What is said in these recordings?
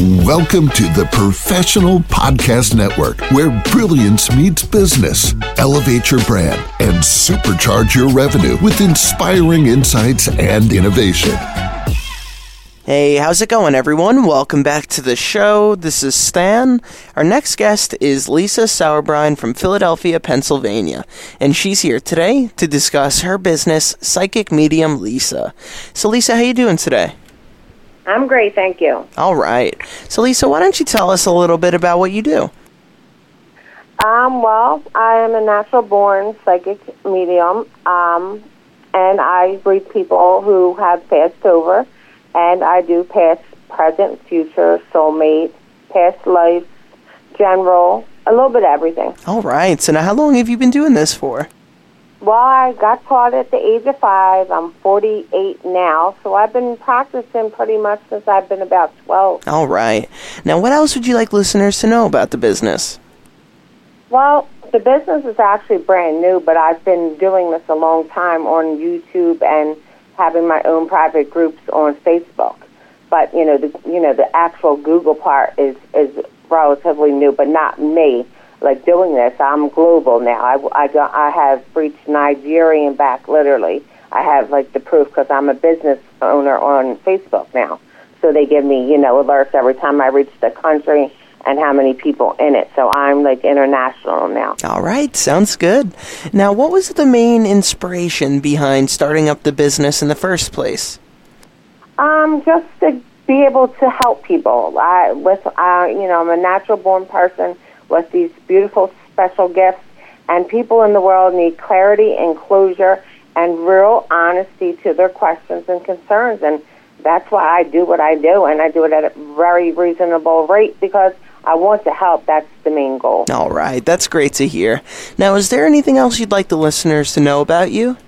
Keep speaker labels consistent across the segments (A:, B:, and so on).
A: Welcome to the Professional Podcast Network, where brilliance meets business. Elevate your brand and supercharge your revenue with inspiring insights and innovation.
B: Hey, how's it going, everyone? Welcome back to the show. This is Stan. Our next guest is Lisa Sourbrine from Philadelphia, Pennsylvania, and she's here today to discuss her business, Psychic Medium Lisa. So, Lisa, how you doing today?
C: I'm great, thank you.
B: All right. So, Lisa, why don't you tell us a little bit about what you do?
C: Um, well, I am a natural born psychic medium, um, and I read people who have passed over, and I do past, present, future, soulmate, past life, general, a little bit of everything.
B: All right. So, now how long have you been doing this for?
C: Well, I got taught at the age of five. I'm 48 now, so I've been practicing pretty much since I've been about 12.
B: All right. Now, what else would you like listeners to know about the business?
C: Well, the business is actually brand new, but I've been doing this a long time on YouTube and having my own private groups on Facebook. But you know, the you know the actual Google part is is relatively new, but not me. Like doing this, I'm global now. I, I, go- I have reached Nigeria and back literally. I have like the proof because I'm a business owner on Facebook now. So they give me you know alerts every time I reach the country and how many people in it. So I'm like international now.
B: All right, sounds good. Now, what was the main inspiration behind starting up the business in the first place?
C: Um, just to be able to help people. I with uh, you know, I'm a natural born person with these beautiful special gifts, and people in the world need clarity and closure and real honesty to their questions and concerns. And that's why I do what I do, and I do it at a very reasonable rate because I want to help. That's the main goal.
B: All right, that's great to hear. Now, is there anything else you'd like the listeners to know about you?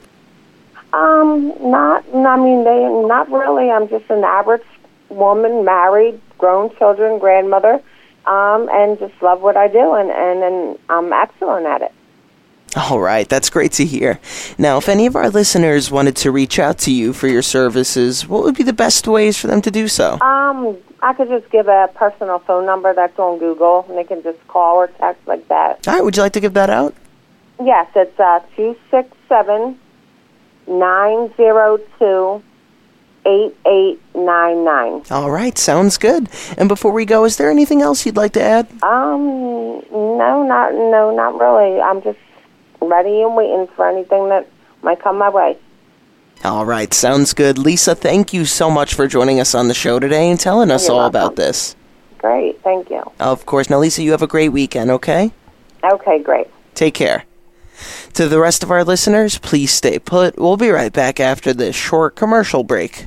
C: Um, not. I mean, they not really. I'm just an average woman, married, grown children, grandmother, um, and just love what I do, and and and I'm excellent at it.
B: All right, that's great to hear. Now, if any of our listeners wanted to reach out to you for your services, what would be the best ways for them to do so?
C: Um, I could just give a personal phone number that's on Google, and they can just call or text like that.
B: All right, would you like to give that out?
C: Yes, it's uh two six seven nine zero two eight eight nine nine.
B: All right, sounds good. And before we go, is there anything else you'd like to add?
C: Um, no, not no, not really. I'm just ready and waiting for anything that might come my way.
B: All right, sounds good. Lisa, thank you so much for joining us on the show today and telling us
C: You're
B: all
C: welcome.
B: about this.
C: Great, thank you.
B: Of course. Now, Lisa, you have a great weekend, okay?
C: Okay, great.
B: Take care. To the rest of our listeners, please stay put. We'll be right back after this short commercial break.